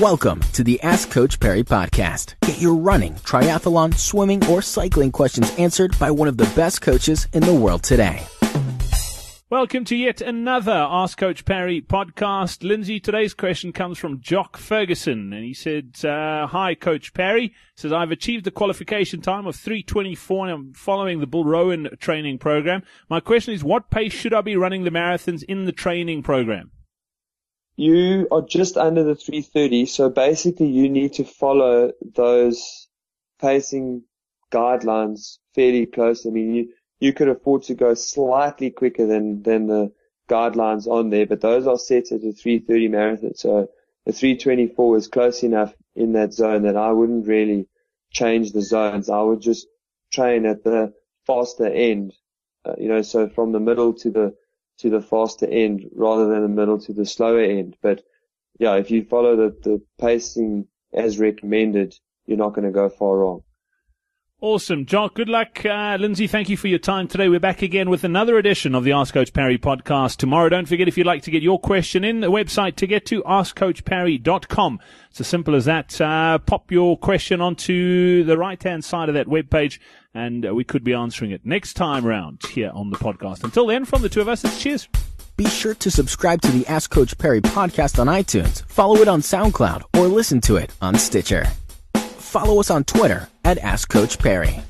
Welcome to the Ask Coach Parry podcast. Get your running, triathlon, swimming, or cycling questions answered by one of the best coaches in the world today. Welcome to yet another Ask Coach Parry podcast. Lindsay, today's question comes from Jock Ferguson, and he said, uh, "Hi, Coach Parry." Says I've achieved the qualification time of 3:24, and I'm following the Bill Rowan training program. My question is, what pace should I be running the marathons in the training program? You are just under the 330. So basically you need to follow those pacing guidelines fairly close. I mean, you, you could afford to go slightly quicker than, than the guidelines on there, but those are set at a 330 marathon. So the 324 is close enough in that zone that I wouldn't really change the zones. I would just train at the faster end, uh, you know, so from the middle to the to the faster end rather than the middle to the slower end. But yeah, if you follow the, the pacing as recommended, you're not going to go far wrong. Awesome. Jock, good luck. Uh, Lindsay, thank you for your time today. We're back again with another edition of the Ask Coach Parry podcast tomorrow. Don't forget, if you'd like to get your question in, the website to get to askcoachparry.com. It's as simple as that. Uh, pop your question onto the right hand side of that webpage and uh, we could be answering it next time round here on the podcast. Until then, from the two of us, it's cheers. Be sure to subscribe to the Ask Coach Parry podcast on iTunes, follow it on SoundCloud, or listen to it on Stitcher. Follow us on Twitter at Ask Coach Parry.